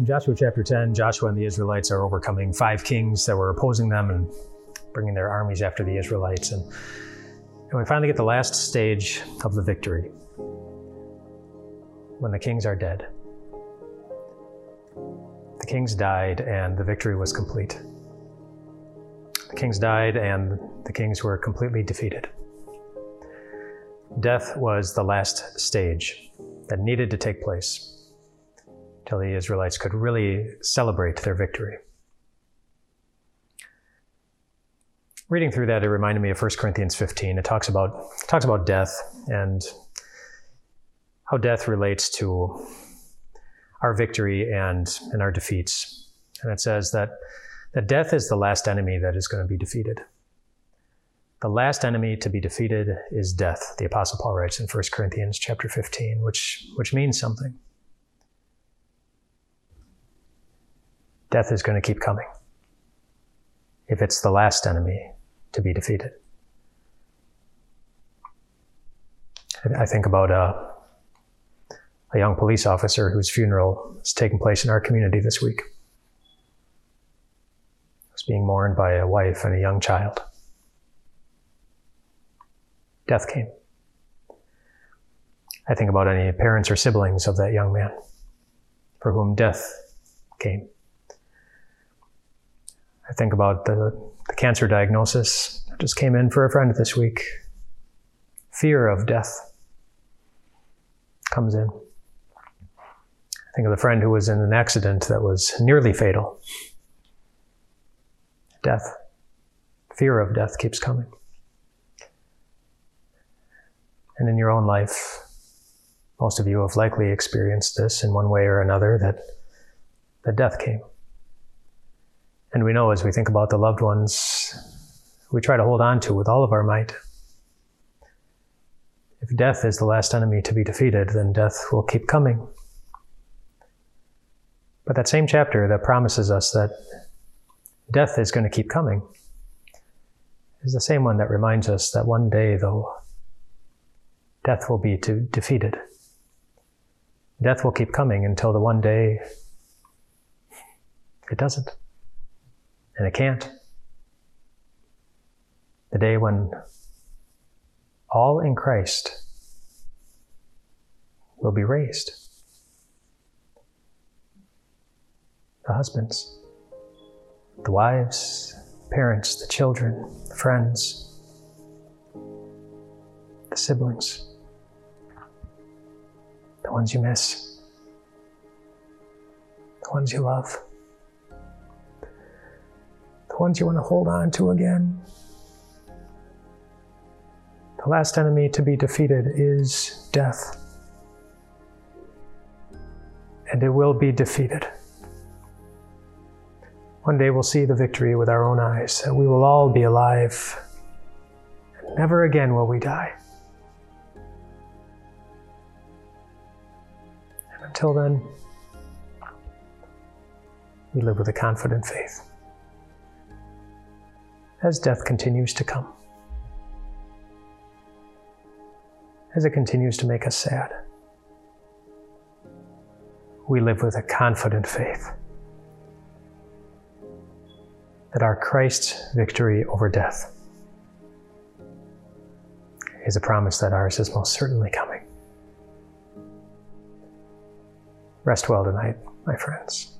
In Joshua chapter 10, Joshua and the Israelites are overcoming five kings that were opposing them and bringing their armies after the Israelites. And, and we finally get the last stage of the victory when the kings are dead. The kings died and the victory was complete. The kings died and the kings were completely defeated. Death was the last stage that needed to take place till the Israelites could really celebrate their victory. Reading through that, it reminded me of 1 Corinthians 15. It talks about, talks about death and how death relates to our victory and, and our defeats. And it says that, that death is the last enemy that is going to be defeated. The last enemy to be defeated is death, the Apostle Paul writes in 1 Corinthians chapter 15, which, which means something. Death is going to keep coming if it's the last enemy to be defeated. I think about uh, a young police officer whose funeral is taking place in our community this week. He Was being mourned by a wife and a young child. Death came. I think about any parents or siblings of that young man for whom death came. I think about the, the cancer diagnosis that just came in for a friend this week. Fear of death comes in. I think of the friend who was in an accident that was nearly fatal. Death. Fear of death keeps coming. And in your own life, most of you have likely experienced this in one way or another that, that death came. And we know as we think about the loved ones we try to hold on to with all of our might. If death is the last enemy to be defeated, then death will keep coming. But that same chapter that promises us that death is going to keep coming is the same one that reminds us that one day, though, death will be to, defeated. Death will keep coming until the one day it doesn't. And it can't. The day when all in Christ will be raised. the husbands, the wives, parents, the children, the friends, the siblings, the ones you miss, the ones you love, ones you want to hold on to again. The last enemy to be defeated is death. And it will be defeated. One day we'll see the victory with our own eyes, and we will all be alive. And never again will we die. And until then, we live with a confident faith as death continues to come, as it continues to make us sad. We live with a confident faith that our Christ's victory over death is a promise that ours is most certainly coming. Rest well tonight, my friends.